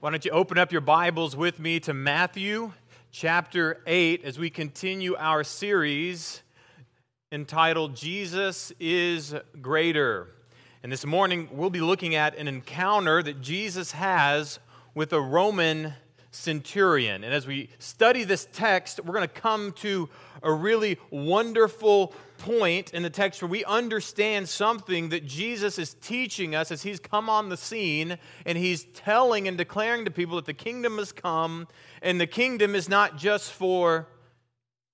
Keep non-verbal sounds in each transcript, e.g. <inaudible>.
Why don't you open up your Bibles with me to Matthew chapter 8 as we continue our series entitled Jesus is Greater. And this morning we'll be looking at an encounter that Jesus has with a Roman centurion. And as we study this text, we're going to come to a really wonderful point in the text where we understand something that Jesus is teaching us as he's come on the scene and he's telling and declaring to people that the kingdom has come and the kingdom is not just for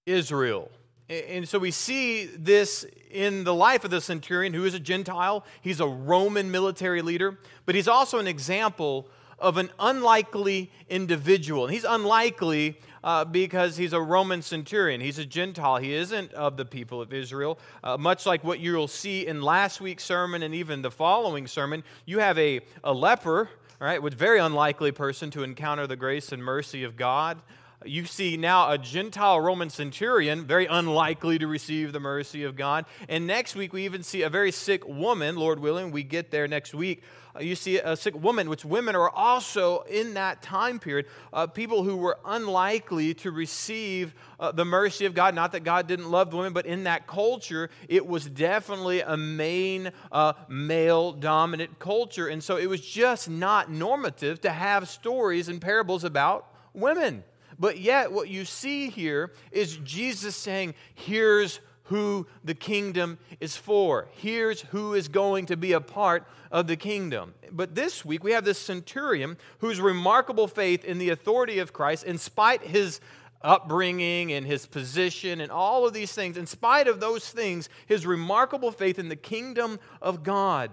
Israel. And so we see this in the life of the centurion, who is a Gentile. He's a Roman military leader, but he's also an example of an unlikely individual. And he's unlikely uh, because he's a Roman centurion. He's a Gentile. He isn't of the people of Israel. Uh, much like what you'll see in last week's sermon and even the following sermon, you have a, a leper, right, which very unlikely person to encounter the grace and mercy of God. You see now a Gentile Roman centurion, very unlikely to receive the mercy of God. And next week, we even see a very sick woman, Lord willing, we get there next week, uh, you see a sick woman, which women are also in that time period, uh, people who were unlikely to receive uh, the mercy of God. Not that God didn't love the women, but in that culture, it was definitely a main uh, male dominant culture. And so it was just not normative to have stories and parables about women. But yet, what you see here is Jesus saying, Here's who the kingdom is for. Here's who is going to be a part of the kingdom. But this week we have this centurion whose remarkable faith in the authority of Christ, in spite his upbringing and his position and all of these things, in spite of those things, his remarkable faith in the kingdom of God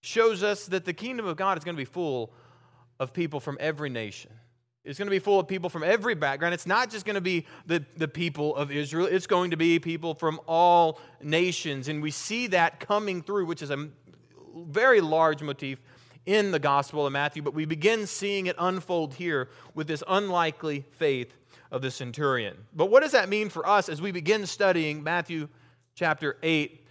shows us that the kingdom of God is going to be full of people from every nation. It's going to be full of people from every background. It's not just going to be the, the people of Israel, it's going to be people from all nations. And we see that coming through, which is a very large motif in the Gospel of Matthew. But we begin seeing it unfold here with this unlikely faith of the centurion. But what does that mean for us as we begin studying Matthew chapter 8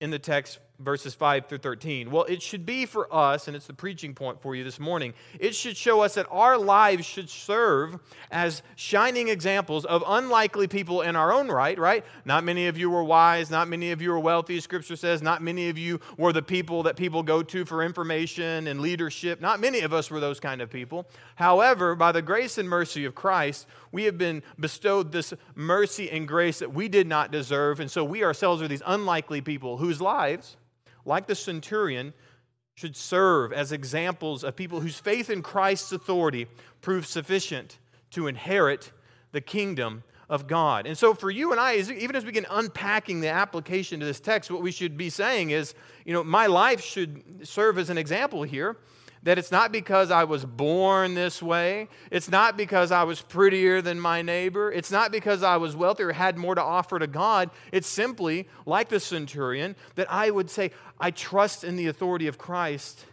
in the text verses 5 through 13? Well, it should be for us, and it's the preaching point for you this morning, it should show us that our lives should serve as shining examples of unlikely people in our own right, right? Not many of you were wise, not many of you were wealthy, scripture says. Not many of you were the people that people go to for information and leadership. Not many of us were those kind of people. However, by the grace and mercy of Christ, we have been bestowed this mercy and grace that we did not deserve, and so we ourselves are these unlikely people whose lives like the centurion, should serve as examples of people whose faith in Christ's authority proves sufficient to inherit the kingdom of God. And so, for you and I, even as we begin unpacking the application to this text, what we should be saying is, you know, my life should serve as an example here that it's not because I was born this way. It's not because I was prettier than my neighbor. It's not because I was wealthier had more to offer to God. It's simply, like the centurion, that I would say, I trust in the authority of Christ,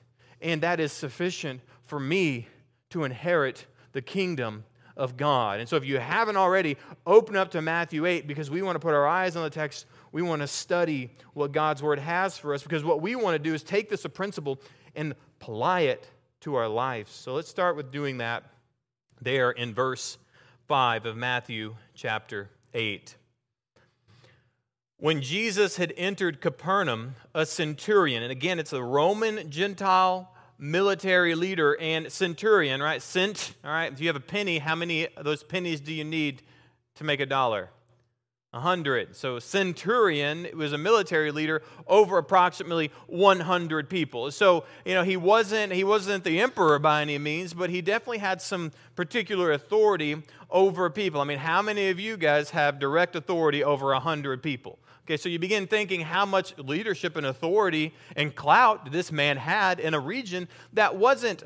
and that is sufficient for me to inherit the kingdom of God. And so, if you haven't already, open up to Matthew 8 because we want to put our eyes on the text. We want to study what God's word has for us because what we want to do is take this a principle and apply it to our lives. So let's start with doing that there in verse 5 of Matthew chapter 8. When Jesus had entered Capernaum, a centurion, and again, it's a Roman Gentile military leader and centurion, right? Cent, all right? If you have a penny, how many of those pennies do you need to make a dollar? 100. So centurion was a military leader over approximately 100 people. So, you know, he wasn't he wasn't the emperor by any means, but he definitely had some particular authority over people. I mean, how many of you guys have direct authority over 100 people? Okay, so you begin thinking how much leadership and authority and clout this man had in a region that wasn't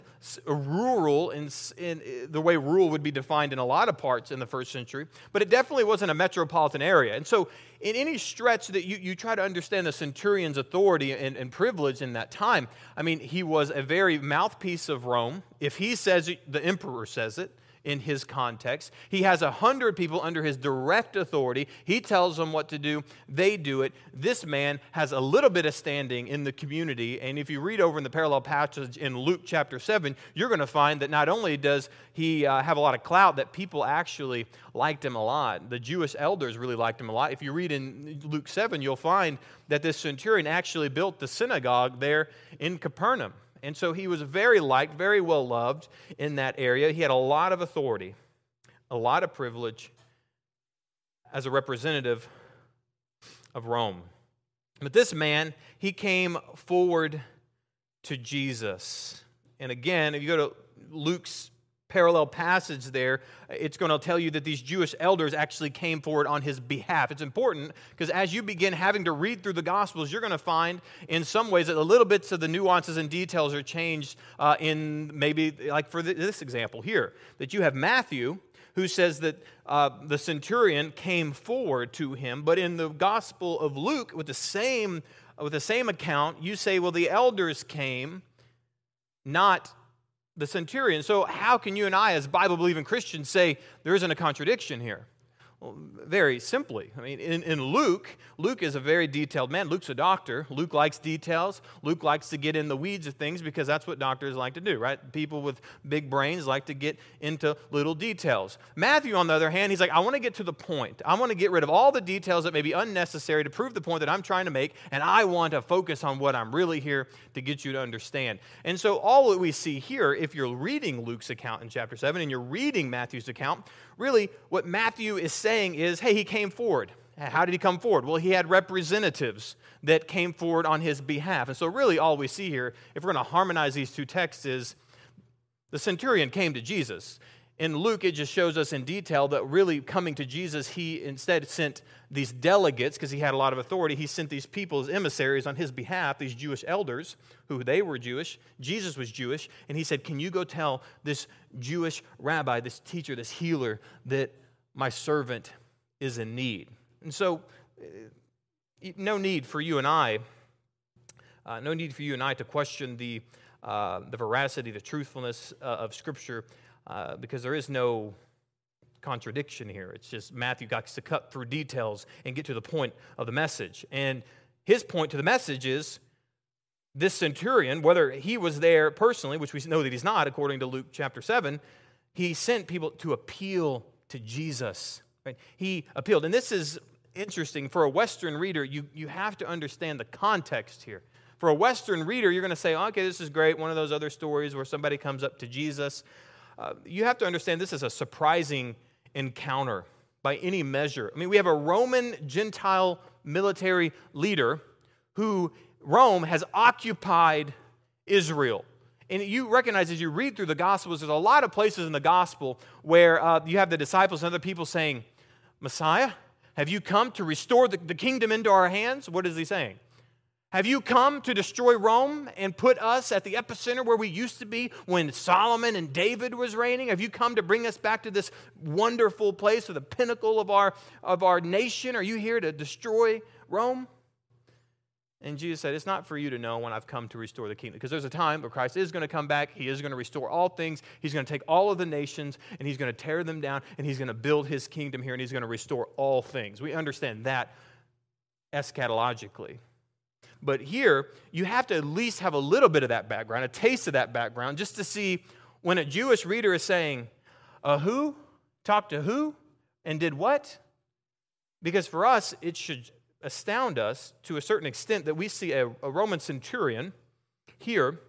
rural in, in, uh, the way rural would be defined in a lot of parts in the first century, but it definitely wasn't a metropolitan area. And so, in any stretch that you, you try to understand the centurion's authority and, and privilege in that time, I mean, he was a very mouthpiece of Rome. If he says it, the emperor says it. In his context. He has a hundred people under his direct authority. He tells them what to do, they do it. This man has a little bit of standing in the community. And if you read over in the parallel passage in Luke chapter 7, you're going to find that not only does he uh, have a lot of clout, that people actually liked him a lot. The Jewish elders really liked him a lot. If you read in Luke 7, you'll find that this centurion actually built the synagogue there in Capernaum. And so he was very liked, very well loved in that area. He had a lot of authority, a lot of privilege as a representative of Rome. But this man, he came forward to Jesus. And again, if you go to Luke's parallel passage there, it's going to tell you that these Jewish elders actually came forward on his behalf. It's important because as you begin having to read through the Gospels, you're going to find in some ways that the little bits of the nuances and details are changed uh, in maybe, like for this example here, that you have Matthew who says that uh, the centurion came forward to him, but in the Gospel of Luke, with the same with the same account, you say, well, the elders came, not the centurion. So, how can you and I, as Bible believing Christians, say there isn't a contradiction here? Very simply. I mean, in, in Luke, Luke is a very detailed man. Luke's a doctor. Luke likes details. Luke likes to get in the weeds of things because that's what doctors like to do, right? People with big brains like to get into little details. Matthew, on the other hand, he's like, I want to get to the point. I want to get rid of all the details that may be unnecessary to prove the point that I'm trying to make, and I want to focus on what I'm really here to get you to understand. And so, all that we see here, if you're reading Luke's account in chapter 7 and you're reading Matthew's account, really what Matthew is saying is hey, he came forward. How did he come forward? Well, he had representatives that came forward on his behalf. And so, really, all we see here, if we're going to harmonize these two texts, is the centurion came to Jesus. In Luke, it just shows us in detail that really coming to Jesus, he instead sent these delegates, because he had a lot of authority, he sent these people as emissaries on his behalf, these Jewish elders, who they were Jewish. Jesus was Jewish. And he said, Can you go tell this Jewish rabbi, this teacher, this healer, that my servant is in need? And so, uh, no need for you and I, uh, no need for you and I to question the, uh, the veracity, the truthfulness uh, of Scripture uh, because there is no contradiction here. It's just Matthew got to cut through details and get to the point of the message. And his point to the message is this centurion, whether he was there personally, which we know that he's not, according to Luke chapter 7, he sent people to appeal to Jesus. Right? He appealed. And this is interesting. For a Western reader, you, you have to understand the context here. For a Western reader, you're going to say, okay, this is great. One of those other stories where somebody comes up to Jesus uh, you have to understand this is a surprising encounter by any measure. I mean, we have a Roman Gentile military leader who Rome has occupied Israel. And you recognize as you read through the Gospels, there's a lot of places in the Gospel where uh, you have the disciples and other people saying, Messiah, have you come to restore the, the kingdom into our hands? What is he saying? Have you come to destroy Rome and put us at the epicenter where we used to be when Solomon and David was reigning? Have you come to bring us back to this wonderful place, or the pinnacle of our, of our nation? Are you here to destroy Rome? And Jesus said, It's not for you to know when I've come to restore the kingdom. Because there's a time where Christ is going to come back. He is going to restore all things. He's going to take all of the nations and he's going to tear them down and he's going to build his kingdom here and he's going to restore all things. We understand that eschatologically. But here, you have to at least have a little bit of that background, a taste of that background, just to see when a Jewish reader is saying, a who talked to who and did what? Because for us, it should astound us to a certain extent that we see a, a Roman centurion here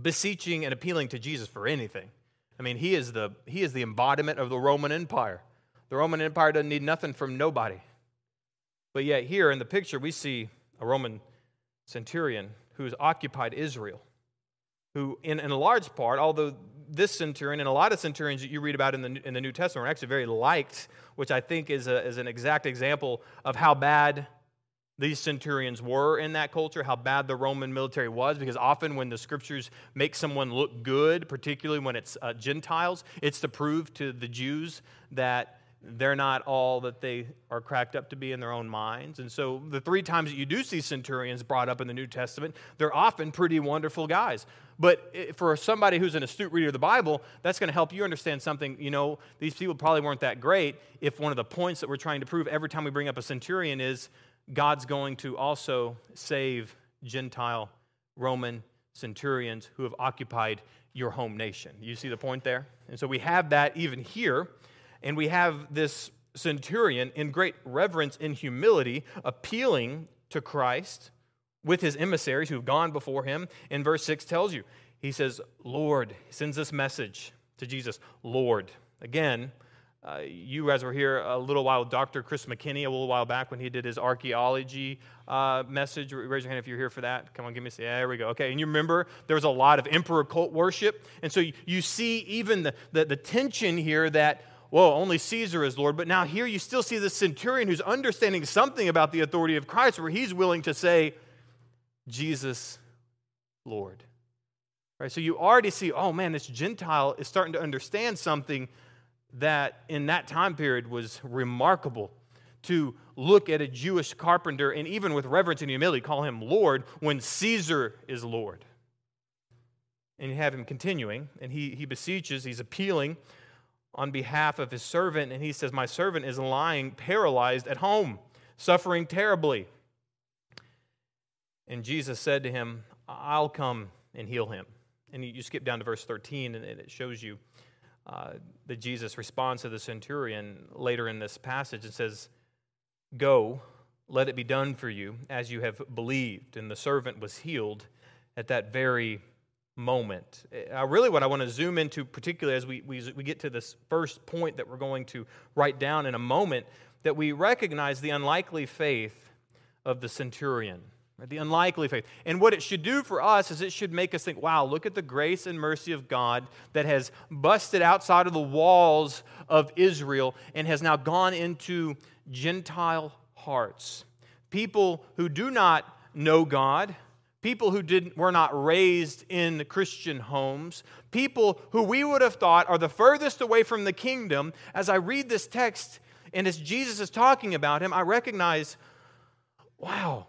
beseeching and appealing to Jesus for anything. I mean, he is, the, he is the embodiment of the Roman Empire. The Roman Empire doesn't need nothing from nobody. But yet, here in the picture, we see a Roman centurion who's occupied Israel, who, in, in a large part, although this centurion and a lot of centurions that you read about in the, in the New Testament are actually very liked, which I think is, a, is an exact example of how bad these centurions were in that culture, how bad the Roman military was, because often when the scriptures make someone look good, particularly when it's uh, Gentiles, it's to prove to the Jews that they're not all that they are cracked up to be in their own minds. And so, the three times that you do see centurions brought up in the New Testament, they're often pretty wonderful guys. But for somebody who's an astute reader of the Bible, that's going to help you understand something. You know, these people probably weren't that great if one of the points that we're trying to prove every time we bring up a centurion is God's going to also save Gentile Roman centurions who have occupied your home nation. You see the point there? And so we have that even here. And we have this centurion in great reverence and humility appealing to Christ with his emissaries who have gone before him. In verse 6 tells you, he says, Lord, sends this message to Jesus, Lord. Again, uh, you guys were here a little while, Dr. Chris McKinney, a little while back when he did his archaeology uh, message. Raise your hand if you're here for that. Come on, give me a say. Yeah, there we go. Okay, and you remember there was a lot of emperor cult worship. And so you, you see even the, the, the tension here that whoa, only Caesar is Lord. But now here you still see the centurion who's understanding something about the authority of Christ, where he's willing to say, Jesus, Lord. Right, so you already see, oh man, this Gentile is starting to understand something that in that time period was remarkable to look at a Jewish carpenter and even with reverence and humility call him Lord when Caesar is Lord. And you have him continuing, and he, he beseeches, he's appealing on behalf of his servant, and he says, My servant is lying paralyzed at home, suffering terribly. And Jesus said to him, I'll come and heal him. And you skip down to verse 13, and it shows you uh, that Jesus responds to the centurion later in this passage and says, Go, let it be done for you as you have believed. And the servant was healed at that very moment. Uh, really, what I want to zoom into, particularly as we, we, we get to this first point that we're going to write down in a moment, that we recognize the unlikely faith of the centurion. The unlikely faith. And what it should do for us is it should make us think, wow, look at the grace and mercy of God that has busted outside of the walls of Israel and has now gone into Gentile hearts. People who do not know God, people who didn't, were not raised in Christian homes, people who we would have thought are the furthest away from the kingdom. As I read this text and as Jesus is talking about him, I recognize, wow,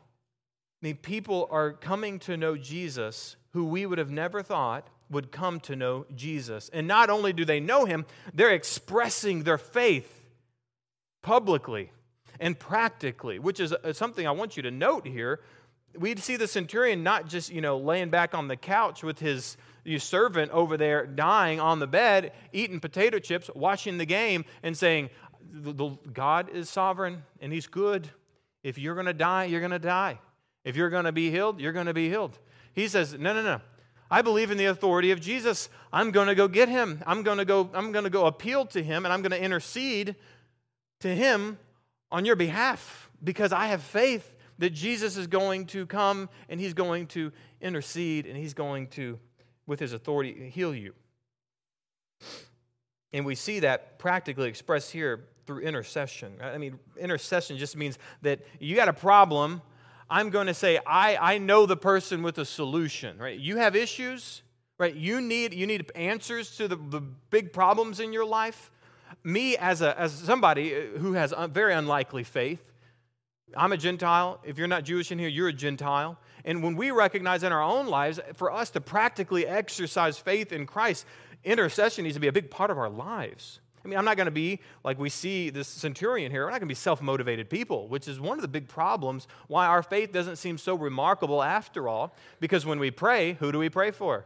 I mean, people are coming to know Jesus who we would have never thought would come to know Jesus. And not only do they know him, they're expressing their faith publicly and practically, which is uh, something I want you to note here we'd see the centurion not just, you know, laying back on the couch with his, servant over there dying on the bed, eating potato chips, watching the game, and saying, God is sovereign and he's good. If you're going to die, you're going to die. If you're going to be healed, you're going to be healed. He says, no, no, no. I believe in the authority of Jesus. I'm going to go get him. I'm going to go I'm going to go appeal to him and I'm going to intercede to him on your behalf because I have faith that Jesus is going to come and he's going to intercede and he's going to, with his authority, heal you. And we see that practically expressed here through intercession. I mean, intercession just means that you got a problem. I'm going to say, I, I know the person with a solution, right? You have issues, right? You need, you need answers to the, the big problems in your life. Me, as, a, as somebody who has very unlikely faith, I'm a Gentile. If you're not Jewish in here, you're a Gentile. And when we recognize in our own lives, for us to practically exercise faith in Christ, intercession needs to be a big part of our lives. I mean, I'm not going to be like we see this centurion here. We're not going to be self motivated people, which is one of the big problems why our faith doesn't seem so remarkable after all. Because when we pray, who do we pray for?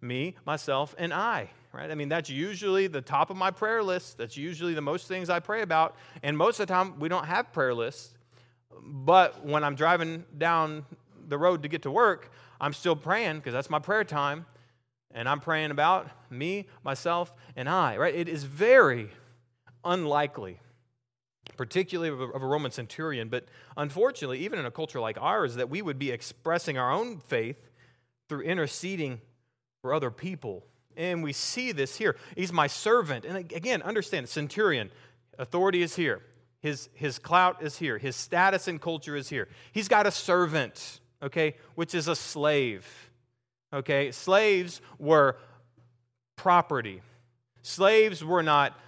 Me, myself, and I right? I mean, that's usually the top of my prayer list. That's usually the most things I pray about. And most of the time, we don't have prayer lists. But when I'm driving down the road to get to work, I'm still praying because that's my prayer time. And I'm praying about me, myself, and I, right? It is very unlikely, particularly of a, Roman centurion, but unfortunately, even in a culture like ours, that we would be expressing our own faith through interceding for other people. And we see this here. He's my servant. And again, understand, centurion, authority is here. His, his clout is here. His status and culture is here. He's got a servant, okay, which is a slave. Okay, slaves were property. Slaves were not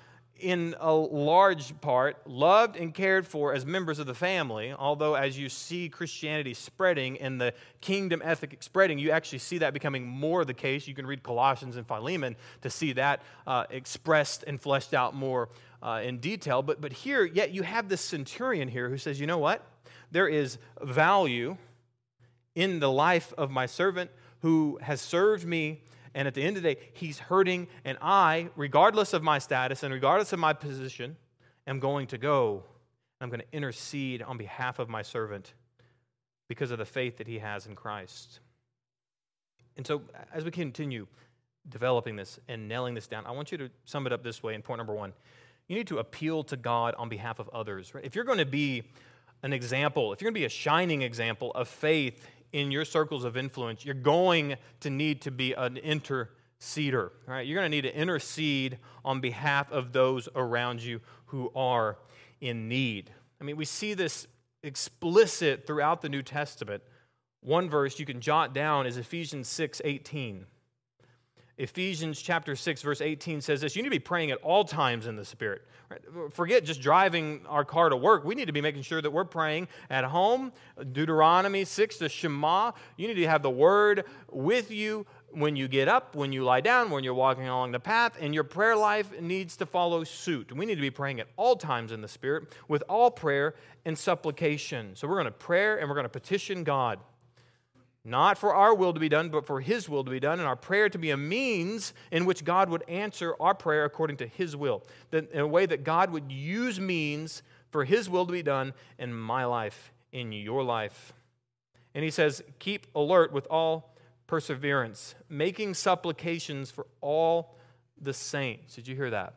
in a large part, loved and cared for as members of the family. Although, as you see Christianity spreading and the kingdom ethic spreading, you actually see that becoming more the case. You can read Colossians and Philemon to see that uh, expressed and fleshed out more uh, in detail. But, but here, yet you have this centurion here who says, you know what? There is value in the life of my servant who has served me and at the end of the day, he's hurting, and I, regardless of my status and regardless of my position, am going to go. I'm going to intercede on behalf of my servant because of the faith that he has in Christ. And so, as we continue developing this and nailing this down, I want you to sum it up this way in point number one. You need to appeal to God on behalf of others. Right? If you're going to be an example, if you're going to be a shining example of faith in your circles of influence, you're going to need to be an interceder. Right? You're going to need to intercede on behalf of those around you who are in need. I mean, we see this explicit throughout the New Testament. One verse you can jot down is Ephesians 6 18. Ephesians chapter 6, verse 18 says this You need to be praying at all times in the Spirit. Forget just driving our car to work. We need to be making sure that we're praying at home. Deuteronomy 6, the Shema. You need to have the Word with you when you get up, when you lie down, when you're walking along the path, and your prayer life needs to follow suit. We need to be praying at all times in the Spirit with all prayer and supplication. So we're going to pray and we're going to petition God. Not for our will to be done, but for His will to be done, and our prayer to be a means in which God would answer our prayer according to His will. In a way that God would use means for His will to be done in my life, in your life. And He says, Keep alert with all perseverance, making supplications for all the saints. Did you hear that?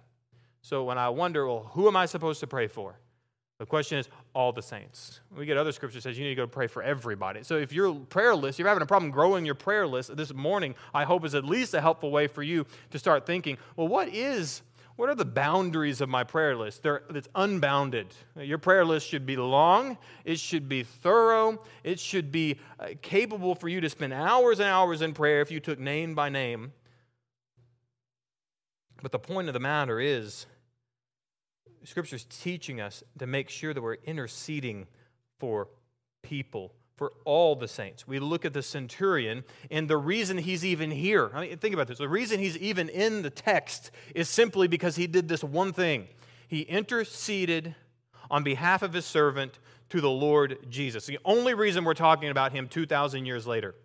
So when I wonder, well, who am I supposed to pray for? The question is all the saints. We get other scripture says you need to go pray for everybody. So if your prayer list, you're having a problem growing your prayer list this morning, I hope is at least a helpful way for you to start thinking, well, what is what are the boundaries of my prayer list? They're, it's unbounded. Your prayer list should be long, it should be thorough, it should be uh, capable for you to spend hours and hours in prayer if you took name by name. But the point of the matter is, Scripture's teaching us to make sure that we're interceding for people, for all the saints. We look at the centurion, and the reason he's even here, I mean, think about this. The reason he's even in the text is simply because he did this one thing. He interceded on behalf of his servant to the Lord Jesus. The only reason we're talking about him 2,000 years later.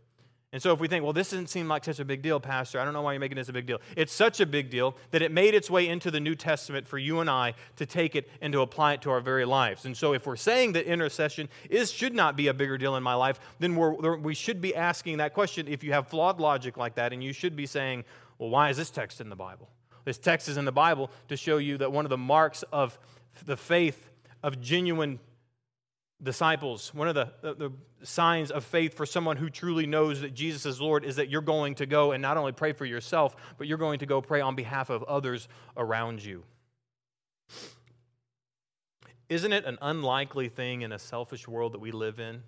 And so, if we think, well, this doesn't seem like such a big deal, Pastor, I don't know why you're making this a big deal. It's such a big deal that it made its way into the New Testament for you and I to take it and to apply it to our very lives. And so, if we're saying that intercession is, should not be a bigger deal in my life, then we should be asking that question if you have flawed logic like that, and you should be saying, well, why is this text in the Bible? This text is in the Bible to show you that one of the marks of the faith of genuine disciples, one of the, the, the, signs of faith for someone who truly knows that Jesus is Lord is that you're going to go and not only pray for yourself, but you're going to go pray on behalf of others around you. Isn't it an unlikely thing in a selfish world that we live in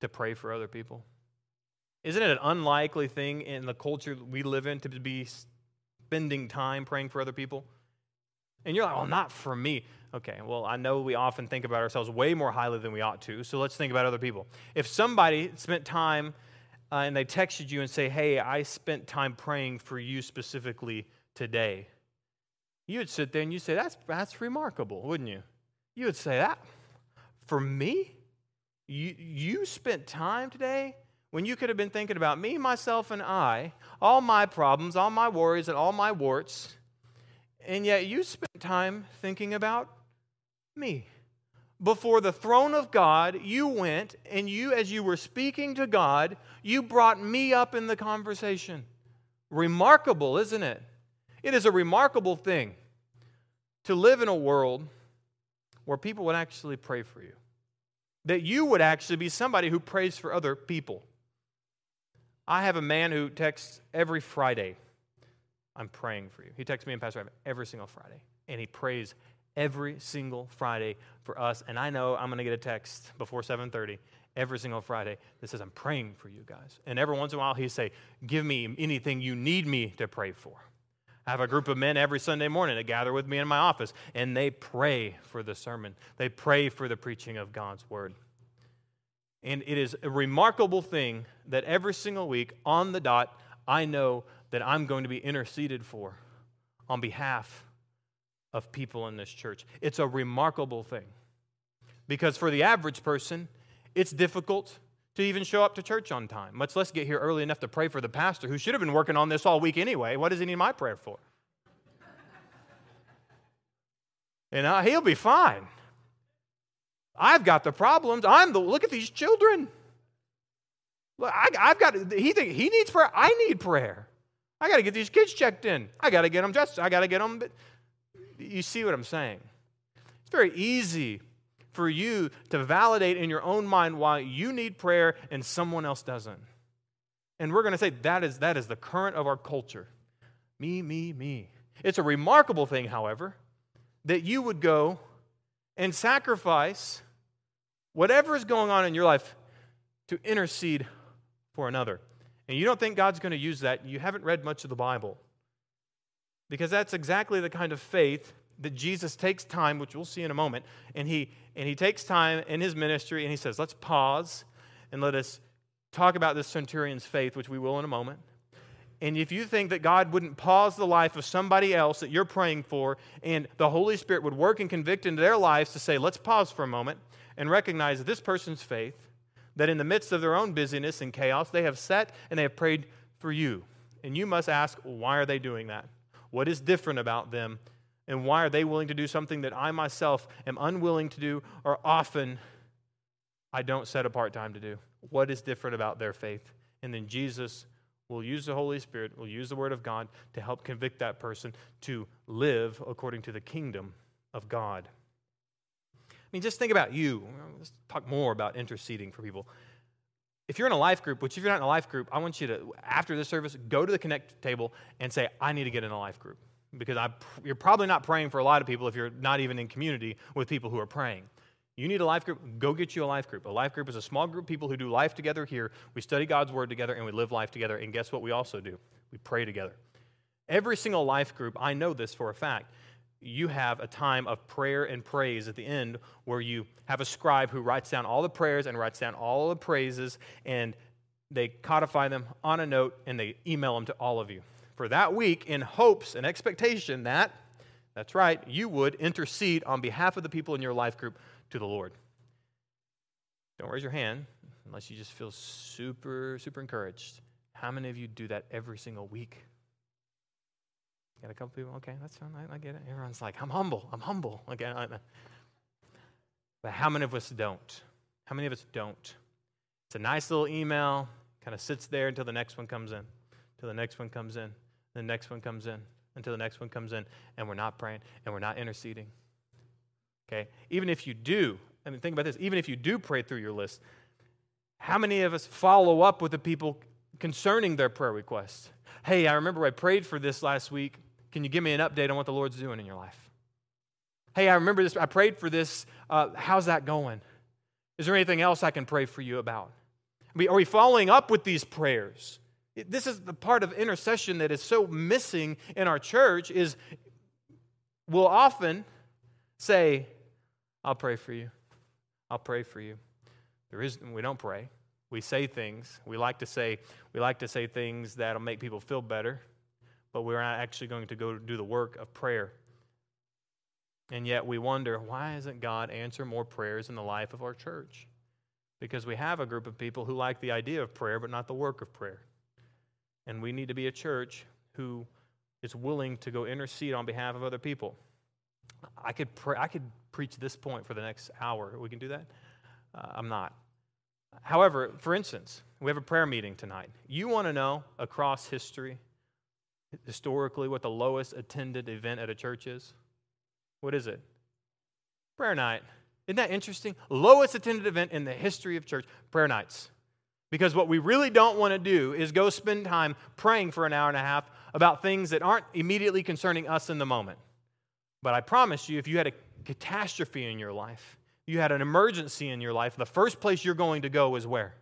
to pray for other people? Isn't it an unlikely thing in the culture we live in to be spending time praying for other people? And you're like, well, not for me. Okay, well, I know we often think about ourselves way more highly than we ought to, so let's think about other people. If somebody spent time uh, and they texted you and say, hey, I spent time praying for you specifically today, you would sit there and you'd say, that's, that's remarkable, wouldn't you? You would say, that for me? You, you spent time today when you could have been thinking about me, myself, and I, all my problems, all my worries, and all my warts and yet you spent time thinking about me. Before the throne of God, you went and you, as you were speaking to God, you brought me up in the conversation. Remarkable, isn't it? It is a remarkable thing to live in a world where people would actually pray for you, that you would actually be somebody who prays for other people. I have a man who texts every Friday I'm praying for you. He texts me and Pastor Evan every single Friday, and he prays every single Friday for us. And I know I'm going to get a text before 7:30 every single Friday that says I'm praying for you guys. And every once in a while he say, "Give me anything you need me to pray for." I have a group of men every Sunday morning that gather with me in my office, and they pray for the sermon. They pray for the preaching of God's word. And it is a remarkable thing that every single week on the dot, I know that I'm going to be interceded for on behalf of people in this church. It's a remarkable thing. Because for the average person, it's difficult to even show up to church on time, much less get here early enough to pray for the pastor who should have been working on this all week anyway. What does he need my prayer for? and uh, he'll be fine. I've got the problems. I'm the look at these children. Look, I, have got. He think he needs prayer. I need prayer. I got to get these kids checked in. I got to get them dressed. I got to get them. You see what I'm saying? It's very easy for you to validate in your own mind why you need prayer and someone else doesn't. And we're going to say that is, that is the current of our culture. Me, me, me. It's a remarkable thing, however, that you would go and sacrifice whatever is going on in your life to intercede for another. And you don't think God's going to use that, you haven't read much of the Bible. Because that's exactly the kind of faith that Jesus takes time, which we'll see in a moment, and he, and he takes time in his ministry and he says, let's pause and let us talk about this centurion's faith, which we will in a moment. And if you think that God wouldn't pause the life of somebody else that you're praying for, and the Holy Spirit would work and convict into their lives to say, let's pause for a moment and recognize that this person's faith, that in the midst of their own busyness and chaos, they have sat and they have prayed for you. And you must ask, why are they doing that? What is different about them and why are they willing to do something that I myself am unwilling to do or often I don't set apart time to do? What is different about their faith? And then Jesus will use the Holy Spirit, will use the Word of God to help convict that person to live according to the kingdom of God. Mean, just think about you. Let's talk more about interceding for people. If you're in a life group, which if you're not in a life group, I want you to, after this service, go to the connect table and say, I need to get in a life group because I, you're probably not praying for a lot of people if you're not even in community with people who are praying. You need a life group, go get you a life group. A life group is a small group of people who do life together here. We study God's word together and we live life together. And guess what we also do? We pray together. Every single life group, I know this for a fact, you have a time of prayer and praise at the end where you have a scribe who writes down all the prayers and writes down all the praises and they codify them on a note and they email them to all of you for that week in hopes and expectation that, that's right, you would intercede on behalf of the people in your life group to the Lord. Don't raise your hand unless you just feel super, super encouraged. How many of you do that every single week? Got a couple people? Okay, that's fine. I, I get it. Everyone's like, I'm humble. I'm humble. Okay. But how many of us don't? How many of us don't? It's a nice little email, kind of sits there until the next one comes in, until the next one comes in. The next one comes in until the next one comes in, and we're not praying and we're not interceding. Okay? Even if you do, I mean, think about this even if you do pray through your list, how many of us follow up with the people concerning their prayer requests? Hey, I remember I prayed for this last week. Can you give me an update on what the Lord's doing in your life? Hey, I remember this. I prayed for this. Uh, how's that going? Is there anything else I can pray for you about? Are we following up with these prayers? This is the part of intercession that is so missing in our church is we'll often say, I'll pray for you. I'll pray for you. There is we don't pray. We say things. We like to say we like to say things that'll make people feel better, but we're not actually going to go do the work of prayer. And yet we wonder, why isn't God answer more prayers in the life of our church? Because we have a group of people who like the idea of prayer but not the work of prayer. And we need to be a church who is willing to go intercede on behalf of other people. I could, pray, I could preach this point for the next hour. We can do that? Uh, I'm not. However, for instance, we have a prayer meeting tonight. You want to know across history, historically, what the lowest attended event at a church is? What is it? Prayer night. Isn't that interesting? Lowest attended event in the history of church, prayer nights. Because what we really don't want to do is go spend time praying for an hour and a half about things that aren't immediately concerning us in the moment. But I promise you, if you had a catastrophe in your life, you had an emergency in your life, the first place you're going to go is where?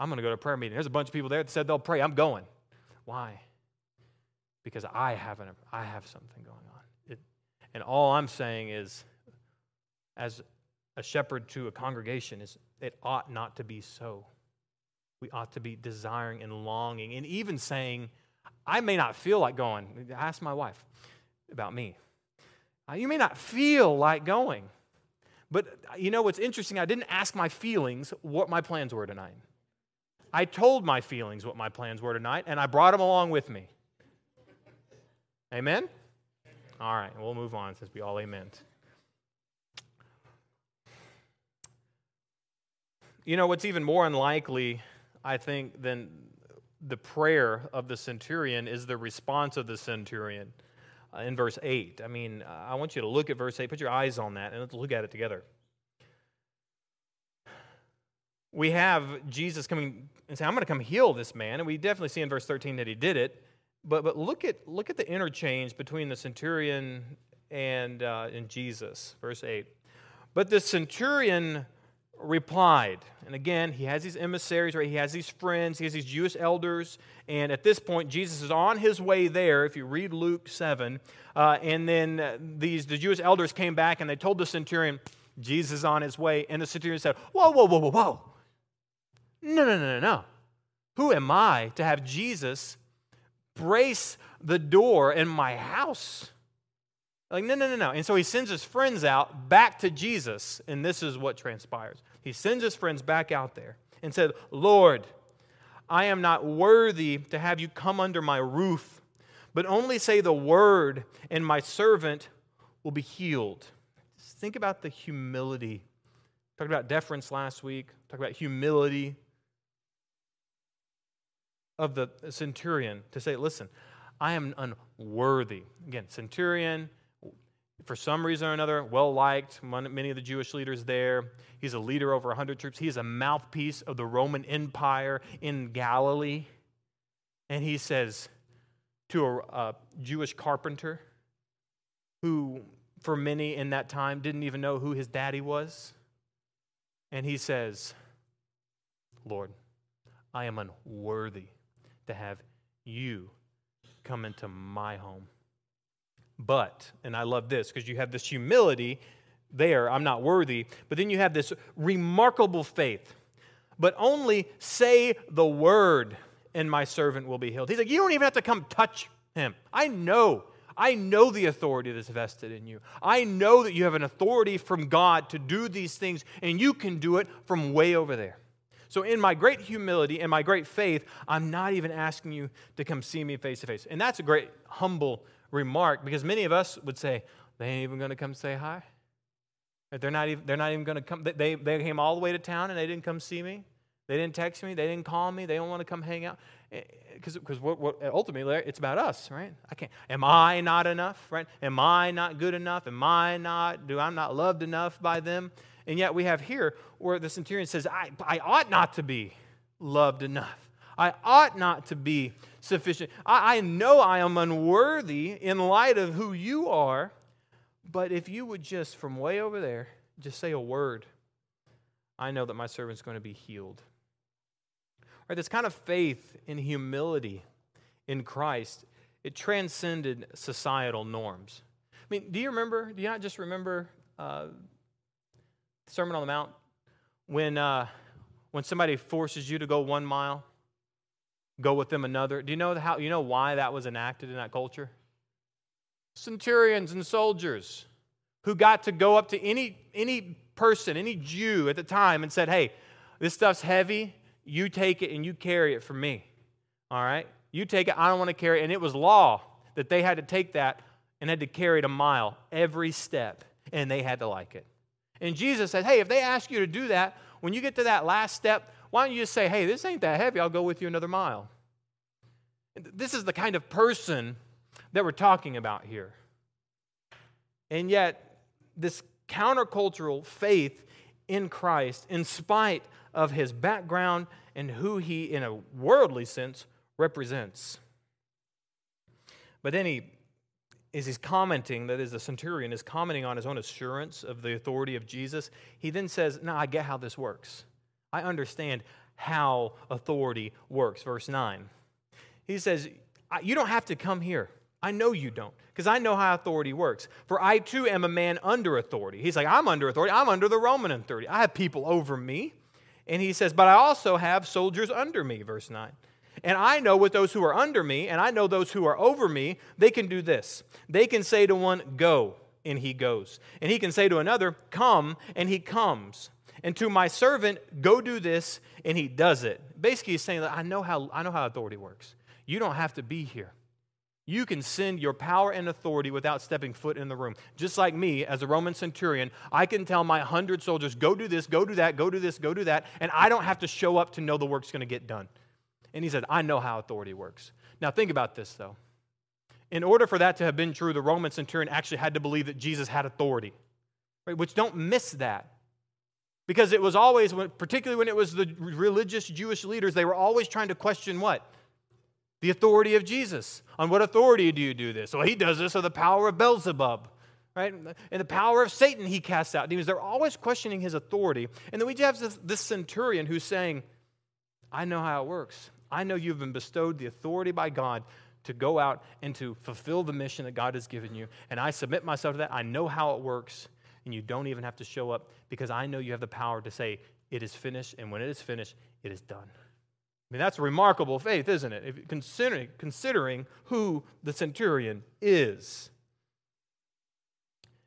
I'm going to go to prayer meeting. There's a bunch of people there that said they'll pray. I'm going. Why? Because I have, an, I have something going on. It, and all I'm saying is, as a shepherd to a congregation, is it ought not to be so. We ought to be desiring and longing, and even saying, I may not feel like going. Ask my wife about me. Uh, you may not feel like going. But uh, you know what's interesting? I didn't ask my feelings what my plans were tonight. I told my feelings what my plans were tonight, and I brought them along with me. Amen? All right, we'll move on since we all amen. You know, what's even more unlikely, I think, than the prayer of the centurion is the response of the centurion uh, in verse 8. I mean, I want you to look at verse 8, put your eyes on that, and let's look at it together. We have Jesus coming and say, I'm going to come heal this man. And we definitely see in verse 13 that he did it. But, but look, at, look at the interchange between the centurion and, uh, and Jesus. Verse 8. But the centurion replied. And again, he has these emissaries, right? He has these friends, he has these Jewish elders. And at this point, Jesus is on his way there, if you read Luke 7. Uh, and then these, the Jewish elders came back and they told the centurion, Jesus is on his way. And the centurion said, Whoa, whoa, whoa, whoa, whoa. No, no, no, no, no. Who am I to have Jesus brace the door in my house? Like, no, no, no, no. And so he sends his friends out back to Jesus, and this is what transpires. He sends his friends back out there and said, Lord, I am not worthy to have you come under my roof, but only say the word, and my servant will be healed. Just think about the humility. Talked about deference last week, talked about humility of the centurion to say, listen, I am unworthy. Again, centurion, for some reason or another, well liked, many of the Jewish leaders there. He's a leader over 100 troops. He is a mouthpiece of the Roman Empire in Galilee. And he says to a, a Jewish carpenter who, for many in that time, didn't even know who his daddy was. And he says, Lord, I am unworthy to have you come into my home. But, and I love this because you have this humility there, I'm not worthy, but then you have this remarkable faith. But only say the word, and my servant will be healed. He's like, You don't even have to come touch him. I know. I know the authority that's vested in you. I know that you have an authority from God to do these things, and you can do it from way over there. So, in my great humility and my great faith, I'm not even asking you to come see me face to face. And that's a great, humble remark because many of us would say, they ain't even going to come say hi. They're not even, they're not even going to come. They, they came all the way to town and they didn't come see me. They didn't text me. They didn't call me. They don't want to come hang out. Because eh, what, what, ultimately, it's about us, right? I can't. Am I not enough, right? Am I not good enough? Am I not, do I'm not loved enough by them? And yet we have here where the centurion says, I, I ought not to be loved enough. I ought not to be sufficient. I, I know I am unworthy in light of who you are, but if you would just, from way over there, just say a word, I know that my servant's going to be healed. Right, this kind of faith and humility in Christ, it transcended societal norms. I mean, do you remember, do you not just remember uh, Sermon on the Mount when, uh, when somebody forces you to go one mile go with them another. Do you know how you know why that was enacted in that culture? Centurions and soldiers who got to go up to any any person, any Jew at the time and said, "Hey, this stuff's heavy. You take it and you carry it for me." All right? You take it, I don't want to carry it. And it was law that they had to take that and had to carry it a mile every step, and they had to like it. And Jesus said, Hey, if they ask you to do that, when you get to that last step, why don't you just say, hey, this ain't that heavy, I'll go with you another mile? This is the kind of person that we're talking about here. And yet, this countercultural faith in Christ, in spite of his background and who he, in a worldly sense, represents. But then as he's commenting, that is, the centurion is commenting on his own assurance of the authority of Jesus, he then says, Now I get how this works. I understand how authority works. Verse 9. He says, You don't have to come here. I know you don't, because I know how authority works. For I too am a man under authority. He's like, I'm under authority. I'm under the Roman authority. I have people over me. And he says, But I also have soldiers under me, verse 9. And I know with those who are under me, and I know those who are over me, they can do this. They can say to one, Go, and he goes. And he can say to another, Come, and he comes. And to my servant, Go do this, and he does it. Basically, he's saying that I know how, I know how authority works. You don't have to be here. You can send your power and authority without stepping foot in the room. Just like me, as a Roman centurion, I can tell my hundred soldiers, go do this, go do that, go do this, go do that, and I don't have to show up to know the work's going to get done. And he said, I know how authority works. Now, think about this, though. In order for that to have been true, the Roman centurion actually had to believe that Jesus had authority, right? which don't miss that. Because it was always, particularly when it was the religious Jewish leaders, they were always trying to question what? The authority of Jesus. On what authority do you do this? Well, he does this with the power of Beelzebub, right? And the power of Satan he casts out demons. They're always questioning his authority. And then we have this, this centurion who's saying, I know how it works. I know you've been bestowed the authority by God to go out and to fulfill the mission that God has given you. And I submit myself to that. I know how it works. And you don't even have to show up because I know you have the power to say, It is finished. And when it is finished, it is done. I mean, that's remarkable faith, isn't it? If considering, considering who the centurion is.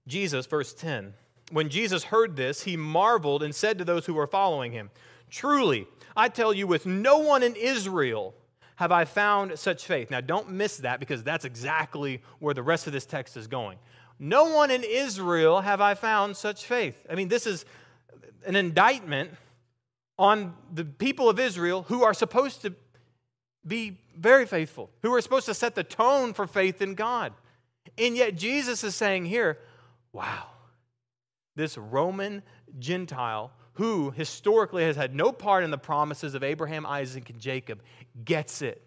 Jesus, verse 10. When Jesus heard this, he marveled and said to those who were following him, Truly, I tell you, with no one in Israel have I found such faith. Now, don't miss that because that's exactly where the rest of this text is going. No one in Israel have I found such faith. I mean, this is an indictment on the people of Israel who are supposed to be very faithful, who are supposed to set the tone for faith in God. And yet Jesus is saying here, wow, this Roman Gentile who historically has had no part in the promises of Abraham, Isaac, and Jacob gets it.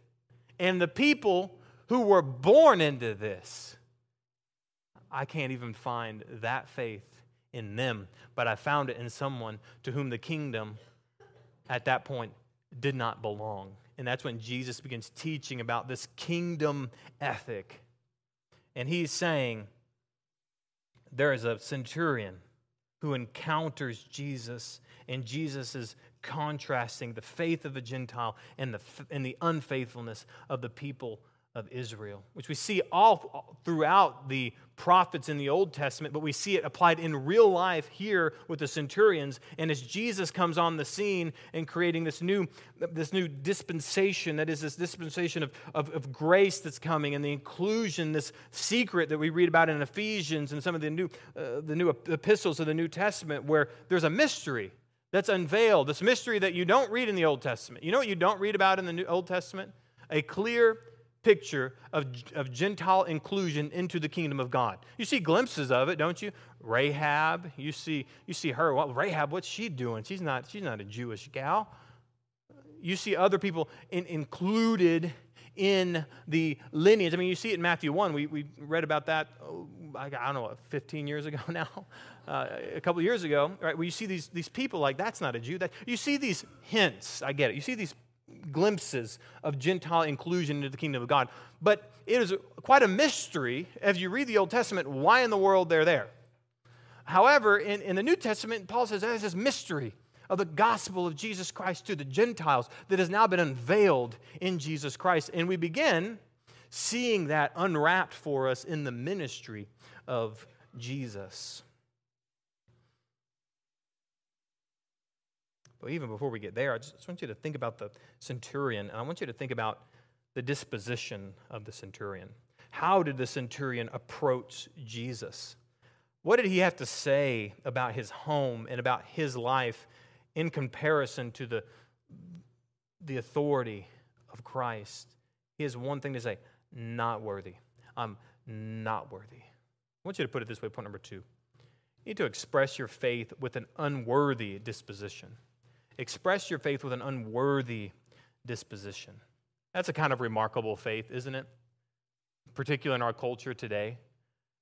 And the people who were born into this, I can't even find that faith in them, but I found it in someone to whom the kingdom at that point did not belong. And that's when Jesus begins teaching about this kingdom ethic. And he's saying, there is a centurion who encounters Jesus, and Jesus is contrasting the faith of a Gentile and the, and the unfaithfulness of the people of Israel, which we see all throughout the prophets in the Old Testament, but we see it applied in real life here with the centurions. And as Jesus comes on the scene and creating this new, this new dispensation, that is this dispensation of, of, of grace that's coming and the inclusion, this secret that we read about in Ephesians and some of the new, uh, the new epistles of the New Testament, where there's a mystery that's unveiled, this mystery that you don't read in the Old Testament. You know what you don't read about in the New Old Testament? A clear picture of, of Gentile inclusion into the kingdom of God. You see glimpses of it, don't you? Rahab, you see, you see her. Well, Rahab, what's she doing? She's not, she's not a Jewish gal. You see other people in, included in the lineage. I mean, you see it in Matthew 1. We, we read about that, oh, I don't know, 15 years ago <laughs> now, uh, a couple years ago, right? Where you see these, these people like, that's not a Jew. That, you see these hints, I get it. You see these glimpses of Gentile inclusion into the kingdom of God. But it is quite a mystery as you read the Old Testament why in the world they're there. However, in, in the New Testament, Paul says there's this mystery of the gospel of Jesus Christ to the Gentiles that has now been unveiled in Jesus Christ. And we begin seeing that unwrapped for us in the ministry of Jesus. But even before we get there, I just want you to think about the centurion, and I want you to think about the disposition of the centurion. How did the centurion approach Jesus? What did he have to say about his home and about his life in comparison to the, the authority of Christ? He has one thing to say not worthy. I'm not worthy. I want you to put it this way point number two. You need to express your faith with an unworthy disposition express your faith with an unworthy disposition. That's a kind of remarkable faith, isn't it? Particularly in our culture today.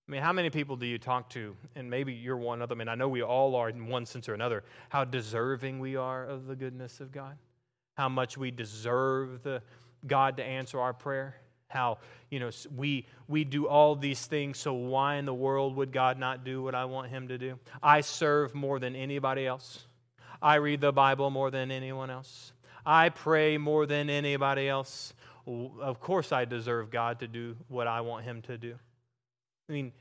I mean, how many people do you talk to, and maybe you're one of them, and I know we all are in one sense or another, how deserving we are of the goodness of God? How much we deserve the God to answer our prayer? how you know we we do all these things so why in the world would god not do what i want him to do i serve more than anybody else i read the bible more than anyone else. I pray more than anybody else. Of course i deserve god to do what i want him to do. I mean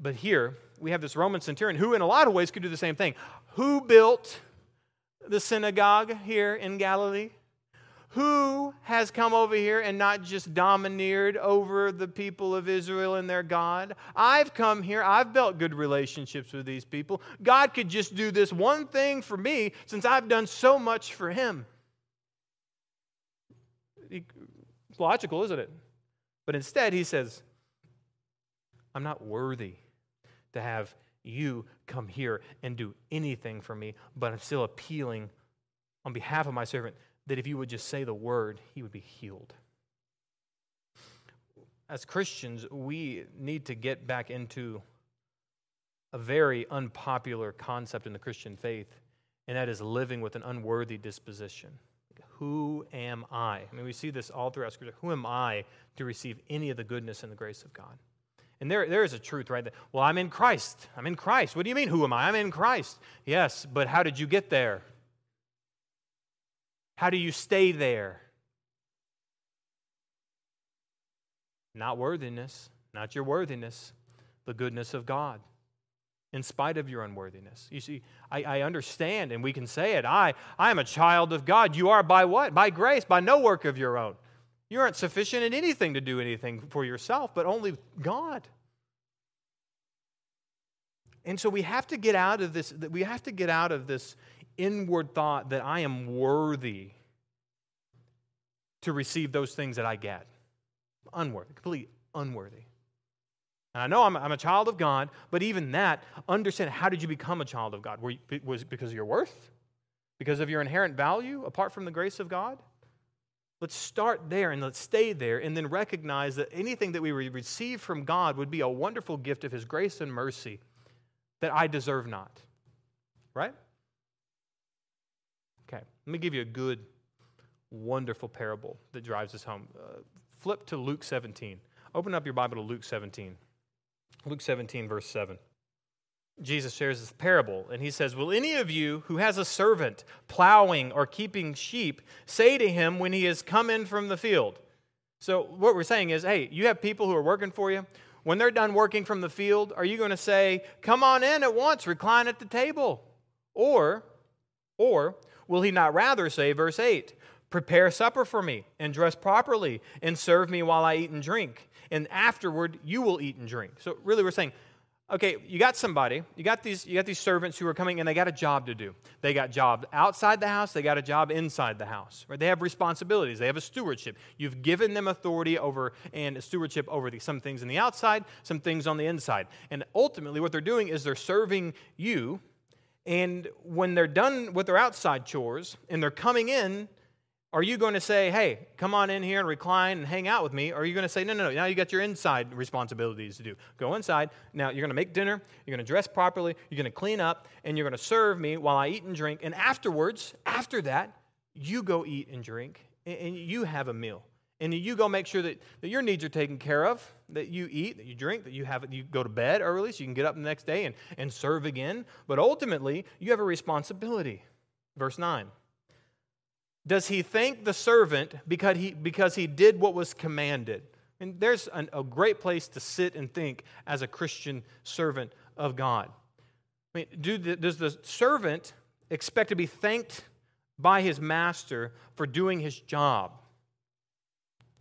but here we have this roman centurion who in a lot of ways could do the same thing. Who built the synagogue here in galilee who has come over here and not just domineered over the people of Israel and their God? I've come here, I've built good relationships with these people. God could just do this one thing for me since I've done so much for him. It's logical, isn't it? But instead, he says, I'm not worthy to have you come here and do anything for me, but I'm still appealing on behalf of my servant that if you would just say the word, he would be healed. As Christians, we need to get back into a very unpopular concept in the Christian faith, and that is living with an unworthy disposition. Who am I? I mean, we see this all throughout Scripture. Who am I to receive any of the goodness and the grace of God? And there, there is a truth, right? Well, I'm in Christ. I'm in Christ. What do you mean, who am I? I'm in Christ. Yes, but how did you get there? How do you stay there? Not worthiness, not your worthiness, the goodness of God, in spite of your unworthiness. You see, I, I, understand, and we can say it. I, I am a child of God. You are by what? By grace, by no work of your own. You aren't sufficient in anything to do anything for yourself, but only God. And so we have to get out of this, we have to get out of this inward thought that I am worthy to receive those things that I get. Unworthy, completely unworthy. And I know I'm, I'm, a child of God, but even that, understand how did you become a child of God? You, was it because of your worth? Because of your inherent value apart from the grace of God? Let's start there and let's stay there and then recognize that anything that we receive from God would be a wonderful gift of His grace and mercy that I deserve not. Right? Let me give you a good, wonderful parable that drives us home. Uh, flip to Luke 17. Open up your Bible to Luke 17. Luke 17, verse 7. Jesus shares this parable, and he says, Will any of you who has a servant plowing or keeping sheep say to him when he has come in from the field? So, what we're saying is, hey, you have people who are working for you. When they're done working from the field, are you going to say, Come on in at once, recline at the table? Or, or will he not rather say, verse 8, Prepare supper for me and dress properly and serve me while I eat and drink? And afterward, you will eat and drink. So, really, we're saying, okay, you got somebody, you got these, you got these servants who are coming and they got a job to do. They got job outside the house, they got a job inside the house. Right? They have responsibilities, they have a stewardship. You've given them authority over and stewardship over the, some things on the outside, some things on the inside. And ultimately, what they're doing is they're serving you. And when they're done with their outside chores and they're coming in are you going to say, hey, come on in here and recline and hang out with me? Or are you going to say, no, no, no, now you got your inside responsibilities to do. Go inside. Now you're going to make dinner, you're going to dress properly, you're going to clean up, and you're going to serve me while I eat and drink. And afterwards, after that, you go eat and drink and you have a meal. And you go make sure that, that your needs are taken care of, that you eat, that you drink, that you have you go to bed early so you can get up the next day and, and serve again. But ultimately, you have a responsibility. Verse 9. Does he thank the servant because he, because he did what was commanded? And there's an, a great place to sit and think as a Christian servant of God. I mean, do the, does the servant expect to be thanked by his master for doing his job?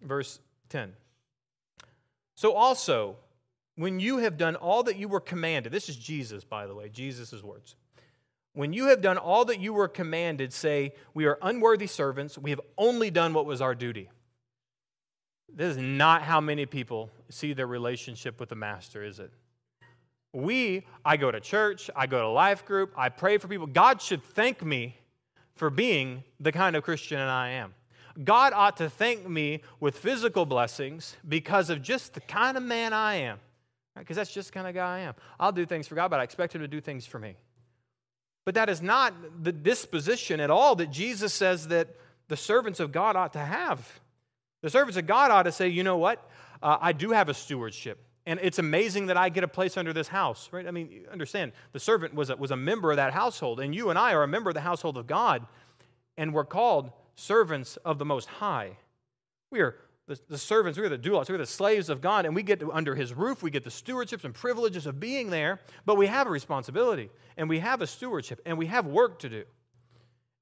Verse 10. So also, when you have done all that you were commanded, this is Jesus, by the way, Jesus' words. When you have done all that you were commanded, say, We are unworthy servants. We have only done what was our duty. This is not how many people see their relationship with the master, is it? We, I go to church, I go to life group, I pray for people. God should thank me for being the kind of Christian that I am. God ought to thank me with physical blessings because of just the kind of man I am. Because that's just the kind of guy I am. I'll do things for God, but I expect Him to do things for me. But that is not the disposition at all that Jesus says that the servants of God ought to have. The servants of God ought to say, you know what? Uh, I do have a stewardship. And it's amazing that I get a place under this house, right? I mean, understand, the servant was a, was a member of that household, and you and I are a member of the household of God, and we're called servants of the Most High. We are the, the servants, we're the doulos, we're the slaves of God, and we get to, under his roof, we get the stewardships and privileges of being there, but we have a responsibility, and we have a stewardship, and we have work to do.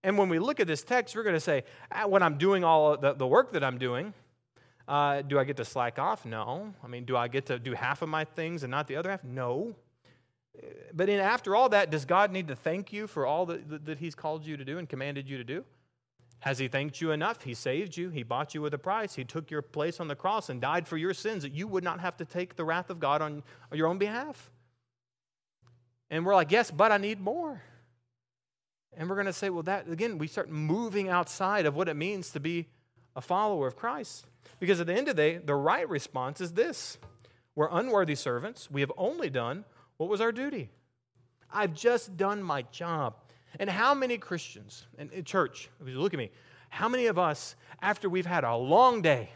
And when we look at this text, we're going to say, ah, when I'm doing all the, the work that I'm doing, uh, do I get to slack off? No. I mean, do I get to do half of my things and not the other half? No. But in, after all that, does God need to thank you for all that, that He's called you to do and commanded you to do? Has He thanked you enough? He saved you. He bought you with a price. He took your place on the cross and died for your sins that you would not have to take the wrath of God on your own behalf. And we're like, yes, but I need more. And we're going to say, well, that, again, we start moving outside of what it means to be a follower of Christ. Because at the end of the day, the right response is this We're unworthy servants. We have only done what was our duty. I've just done my job. And how many Christians, and church, if you look at me, how many of us, after we've had a long day,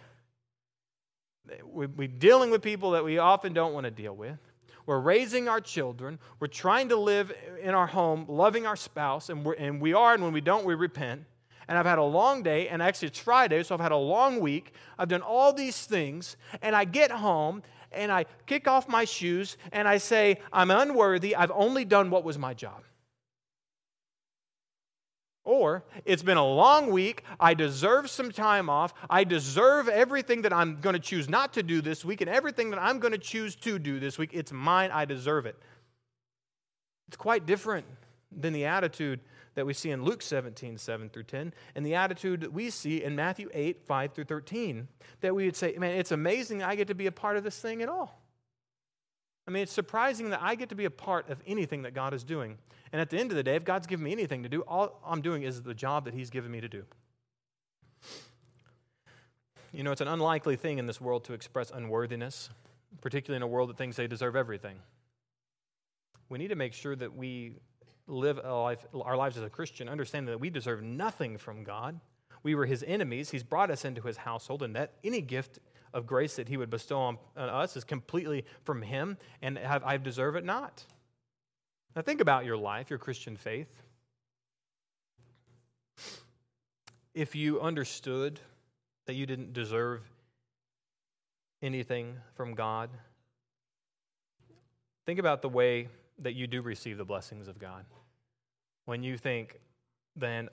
we're dealing with people that we often don't want to deal with, we're raising our children, we're trying to live in our home, loving our spouse, and, we're, and we are, and when we don't, we repent. And I've had a long day, and actually it's Friday, so I've had a long week. I've done all these things, and I get home, and I kick off my shoes, and I say, I'm unworthy, I've only done what was my job. Or it's been a long week. I deserve some time off. I deserve everything that I'm going to choose not to do this week and everything that I'm going to choose to do this week. It's mine. I deserve it. It's quite different than the attitude that we see in Luke 17, 7 through 10, and the attitude that we see in Matthew 8, 5 through 13. That we would say, man, it's amazing I get to be a part of this thing at all. I mean, it's surprising that I get to be a part of anything that God is doing. And at the end of the day, if God's given me anything to do, all I'm doing is the job that He's given me to do. You know, it's an unlikely thing in this world to express unworthiness, particularly in a world that thinks they deserve everything. We need to make sure that we live life, our lives as a Christian, understanding that we deserve nothing from God. We were His enemies. He's brought us into His household, and that any gift of grace that he would bestow on, us is completely from him, and I deserve it not. Now, think about your life, your Christian faith. If you understood that you didn't deserve anything from God, think about the way that you do receive the blessings of God. When you think, then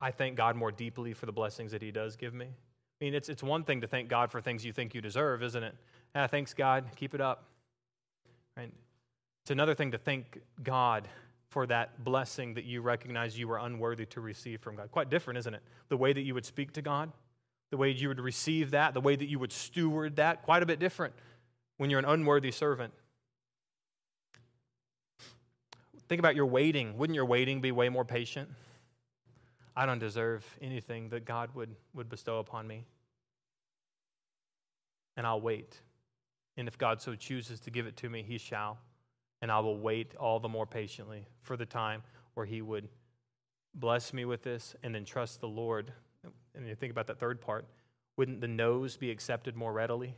I thank God more deeply for the blessings that He does give me. I mean, it's, it's one thing to thank God for things you think you deserve, isn't it? Ah, thanks, God. Keep it up. Right? It's another thing to thank God for that blessing that you recognize you were unworthy to receive from God. Quite different, isn't it? The way that you would speak to God, the way you would receive that, the way that you would steward that, quite a bit different when you're an unworthy servant. Think about your waiting. Wouldn't your waiting be way more patient? I don't deserve anything that God would, would bestow upon me. And I'll wait. And if God so chooses to give it to me, he shall. And I will wait all the more patiently for the time where he would bless me with this and then trust the Lord. And you think about that third part. Wouldn't the no's be accepted more readily?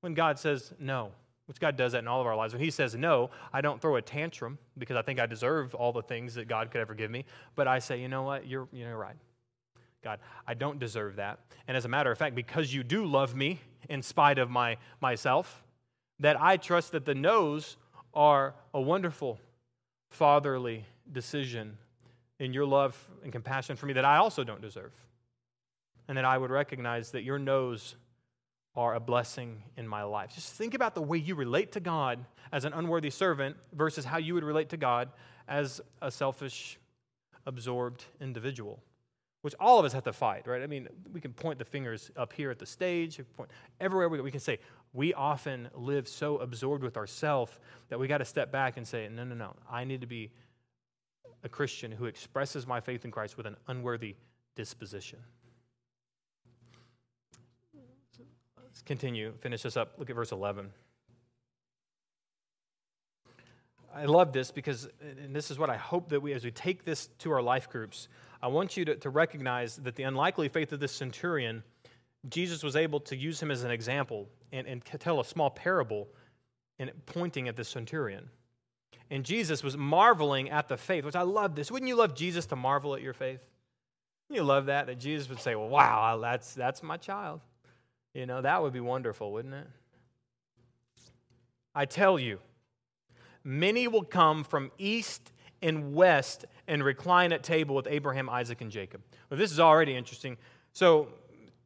When God says no, which God does that in all of our lives. When He says no, I don't throw a tantrum because I think I deserve all the things that God could ever give me, but I say, you know what, you're, you're right. God, I don't deserve that. And as a matter of fact, because you do love me in spite of my myself, that I trust that the no's are a wonderful fatherly decision in your love and compassion for me that I also don't deserve. And that I would recognize that your no's are a blessing in my life. Just think about the way you relate to God as an unworthy servant versus how you would relate to God as a selfish, absorbed individual, which all of us have to fight, right? I mean, we can point the fingers up here at the stage, point everywhere we, we can say, we often live so absorbed with ourselves that we got to step back and say, no, no, no, I need to be a Christian who expresses my faith in Christ with an unworthy disposition. Let's continue, finish this up. Look at verse 11. I love this because, and this is what I hope that we, as we take this to our life groups, I want you to, to recognize that the unlikely faith of this centurion Jesus was able to use him as an example and, and tell a small parable and pointing at the centurion. And Jesus was marveling at the faith, which I love this. Wouldn't you love Jesus to marvel at your faith? You love that, that Jesus would say, well, wow, that's, that's my child. You know, that would be wonderful, wouldn't it? I tell you, many will come from east and west and recline at table with Abraham, Isaac, and Jacob. Well, this is already interesting. So,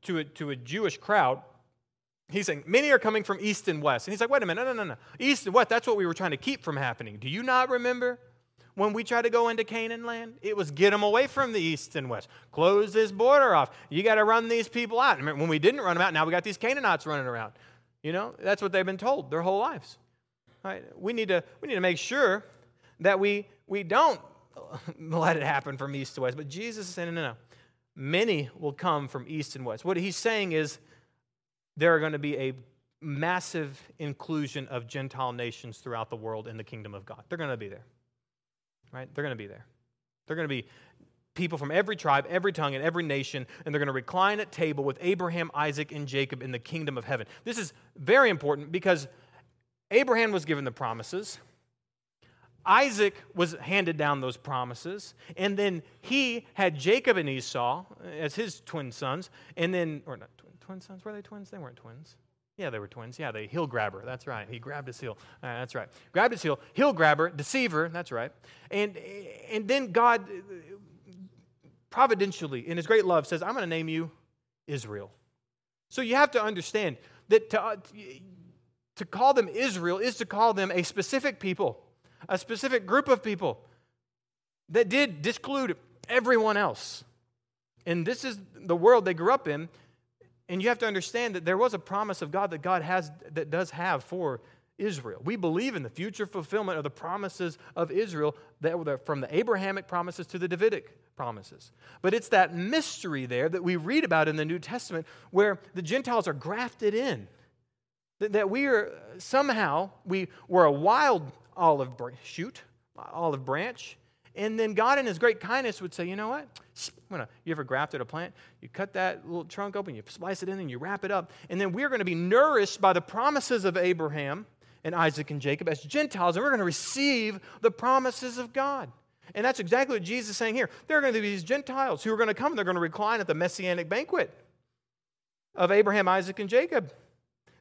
to a, to a Jewish crowd, he's saying, Many are coming from east and west. And he's like, Wait a minute, no, no, no, no. East and west, that's what we were trying to keep from happening. Do you not remember? when we tried to go into Canaan land? It was get them away from the east and west. Close this border off. You got to run these people out. Remember, when we didn't run them out, now we got these Canaanites running around. You know, that's what they've been told their whole lives. Right? We need to we need to make sure that we we don't <laughs> let it happen from east to west. But Jesus is saying, no, no, no. Many will come from east and west. What he's saying is there are going to be a massive inclusion of Gentile nations throughout the world in the kingdom of God. They're going to be there right? They're going to be there. They're going to be people from every tribe, every tongue, and every nation, and they're going to recline at table with Abraham, Isaac, and Jacob in the kingdom of heaven. This is very important because Abraham was given the promises. Isaac was handed down those promises, and then he had Jacob and Esau as his twin sons, and then, or not twin, sons, were they twins? They weren't twins. Yeah, they were twins. Yeah, the heel grabber. That's right. He grabbed his heel. Uh, that's right. Grabbed his heel. Heel grabber, deceiver. That's right. And and then God, providentially, in His great love, says, "I'm going to name you Israel." So you have to understand that to, uh, to call them Israel is to call them a specific people, a specific group of people that did disclude everyone else. And this is the world they grew up in. And you have to understand that there was a promise of God that God has that does have for Israel. We believe in the future fulfillment of the promises of Israel that were from the Abrahamic promises to the Davidic promises. But it's that mystery there that we read about in the New Testament where the Gentiles are grafted in. That we are somehow, we were a wild olive shoot, olive branch, and then God, in His great kindness, would say, you know what? You ever grafted a plant? You cut that little trunk open, you splice it in, and you wrap it up. And then we're going to be nourished by the promises of Abraham and Isaac and Jacob as Gentiles, and we're going to receive the promises of God. And that's exactly what Jesus is saying here. There are going to be these Gentiles who are going to come, they're going to recline at the messianic banquet of Abraham, Isaac, and Jacob.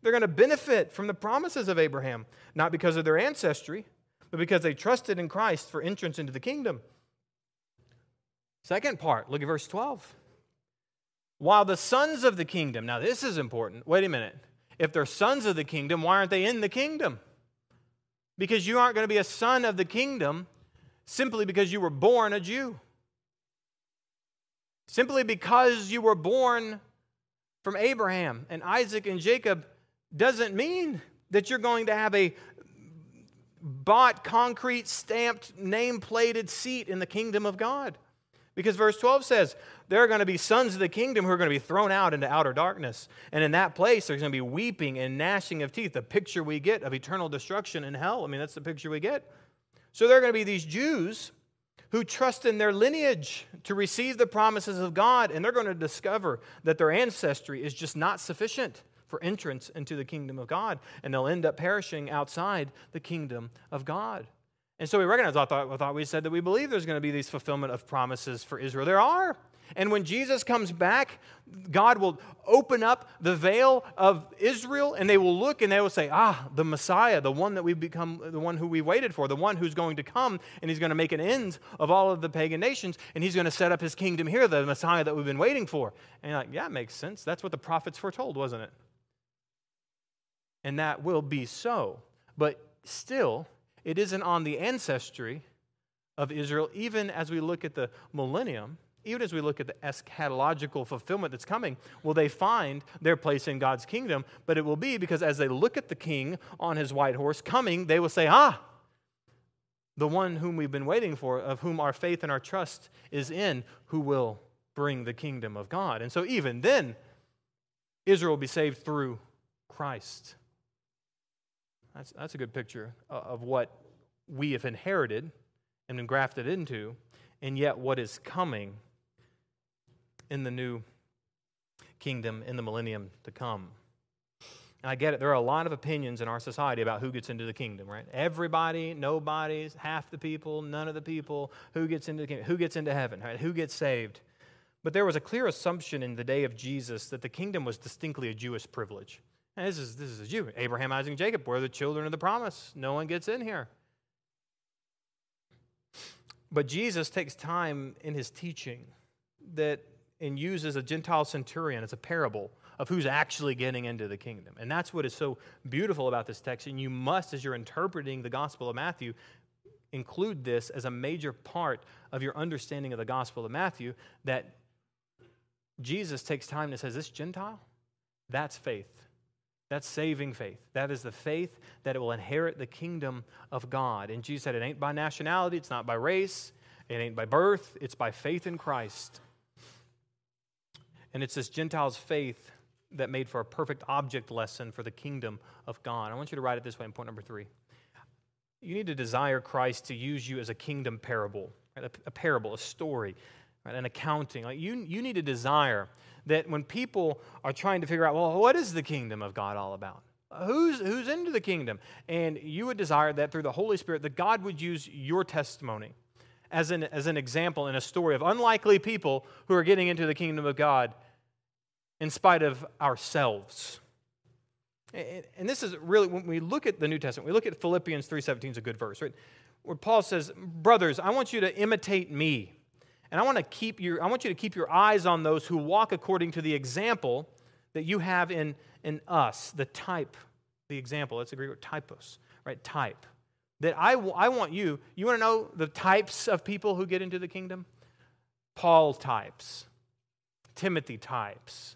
They're going to benefit from the promises of Abraham, not because of their ancestry, but because they trusted in Christ for entrance into the kingdom. Second part, look at verse 12. While the sons of the kingdom, now this is important. Wait a minute. If they're sons of the kingdom, why aren't they in the kingdom? Because you aren't going to be a son of the kingdom simply because you were born a Jew. Simply because you were born from Abraham and Isaac and Jacob doesn't mean that you're going to have a bought, concrete, stamped, name plated seat in the kingdom of God. Because verse 12 says, there are going to be sons of the kingdom who are going to be thrown out into outer darkness. And in that place, there's going to be weeping and gnashing of teeth, the picture we get of eternal destruction in hell. I mean, that's the picture we get. So there are going to be these Jews who trust in their lineage to receive the promises of God, and they're going to discover that their ancestry is just not sufficient for entrance into the kingdom of God, and they'll end up perishing outside the kingdom of God. And so we recognize, I thought, I thought we said that we believe there's going to be these fulfillment of promises for Israel. There are. And when Jesus comes back, God will open up the veil of Israel and they will look and they will say, Ah, the Messiah, the one that we've become, the one who we waited for, the one who's going to come and he's going to make an end of all of the pagan nations and he's going to set up his kingdom here, the Messiah that we've been waiting for. And like, yeah, it makes sense. That's what the prophets foretold, wasn't it? And that will be so. But still, it isn't on the ancestry of Israel, even as we look at the millennium, even as we look at the eschatological fulfillment that's coming, will they find their place in God's kingdom? But it will be because as they look at the king on his white horse coming, they will say, Ah, the one whom we've been waiting for, of whom our faith and our trust is in, who will bring the kingdom of God. And so, even then, Israel will be saved through Christ. That's, that's a good picture uh, of what we have inherited and been grafted into, and yet what is coming in the new kingdom in the millennium to come. And I get it. There are a lot of opinions in our society about who gets into the kingdom, right? Everybody, nobody, half the people, none of the people, who gets into the kingdom, who gets into heaven, right? Who gets saved. But there was a clear assumption in the day of Jesus that the kingdom was distinctly a Jewish privilege. And this is this is a Jew. Abraham, Isaac, Jacob were the children of the promise. No one gets in here. But Jesus takes time in his teaching that and uses a Gentile centurion as a parable of who's actually getting into the kingdom. And that's what is so beautiful about this text. And you must, as you're interpreting the Gospel of Matthew, include this as a major part of your understanding of the Gospel of Matthew that Jesus takes time and says, This Gentile, that's faith. That's saving faith. That is the faith that it will inherit the kingdom of God. And Jesus said, It ain't by nationality, it's not by race, it ain't by birth, it's by faith in Christ. And it's this Gentile's faith that made for a perfect object lesson for the kingdom of God. I want you to write it this way in point number three. You need to desire Christ to use you as a kingdom parable, right? a, a, parable, a story, right? an accounting. Like you, you need to desire that when people are trying to figure out, well, what is the kingdom of God all about? Who's, who's into the kingdom? And you would desire that through the Holy Spirit, that God would use your testimony as an, as an example in a story of unlikely people who are getting into the kingdom of God in spite of ourselves. And this is really when we look at the New Testament, we look at Philippians 3:17 is a good verse, right? Where Paul says, "Brothers, I want you to imitate me. And I want to keep your I want you to keep your eyes on those who walk according to the example that you have in in us, the type, the example. Let's agree with typos, right? Type. That I, I want you, you want to know the types of people who get into the kingdom? Paul types, Timothy types,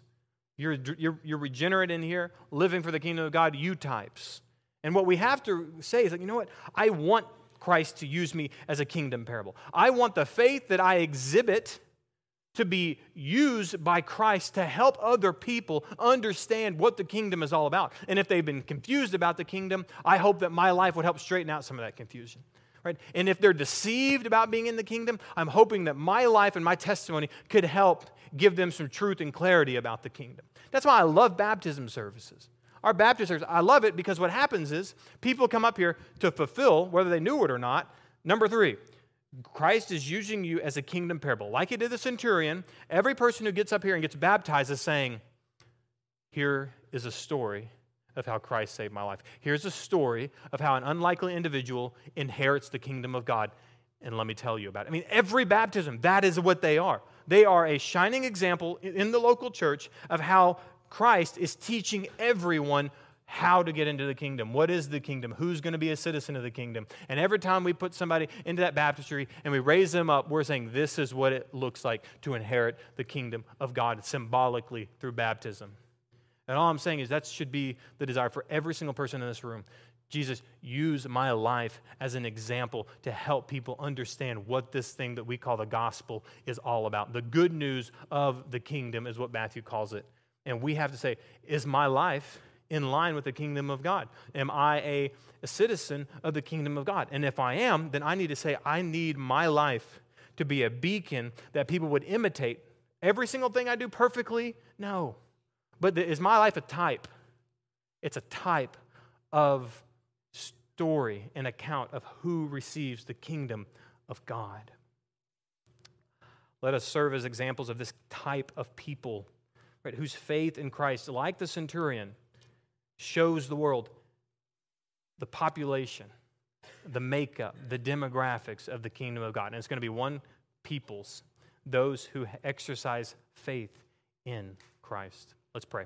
you're, you're, you're regenerate in here, living for the kingdom of God, you types. And what we have to say is like, you know what? I want Christ to use me as a kingdom parable. I want the faith that I exhibit to be used by Christ to help other people understand what the kingdom is all about. And if they've been confused about the kingdom, I hope that my life would help straighten out some of that confusion. Right? And if they're deceived about being in the kingdom, I'm hoping that my life and my testimony could help give them some truth and clarity about the kingdom. That's why I love baptism services. Our baptism service, I love it because what happens is people come up here to fulfill, whether they knew it or not. Number three, Christ is using you as a kingdom parable. Like he did the centurion, every person who gets up here and gets baptized is saying, Here is a story of how Christ saved my life. Here's a story of how an unlikely individual inherits the kingdom of God. And let me tell you about it. I mean, every baptism, that is what they are. They are a shining example in the local church of how Christ is teaching everyone how to get into the kingdom. What is the kingdom? Who's going to be a citizen of the kingdom? And every time we put somebody into that baptistry and we raise them up, we're saying this is what it looks like to inherit the kingdom of God symbolically through baptism. And all I'm saying is that should be the desire for every single person in this room Jesus, use my life as an example to help people understand what this thing that we call the gospel is all about. The good news of the kingdom is what Matthew calls it. And we have to say, is my life in line with the kingdom of God? Am I a, a citizen of the kingdom of God? And if I am, then I need to say, I need my life to be a beacon that people would imitate. Every single thing I do perfectly? No. But is my life a type? It's a type of story and account of who receives the kingdom of God. Let us serve as examples of this type of people, right, whose faith in Christ, like the centurion, shows the world the population, the makeup, the demographics of the kingdom of God. And it's going to be one people's, those who exercise faith in Christ. Let's pray.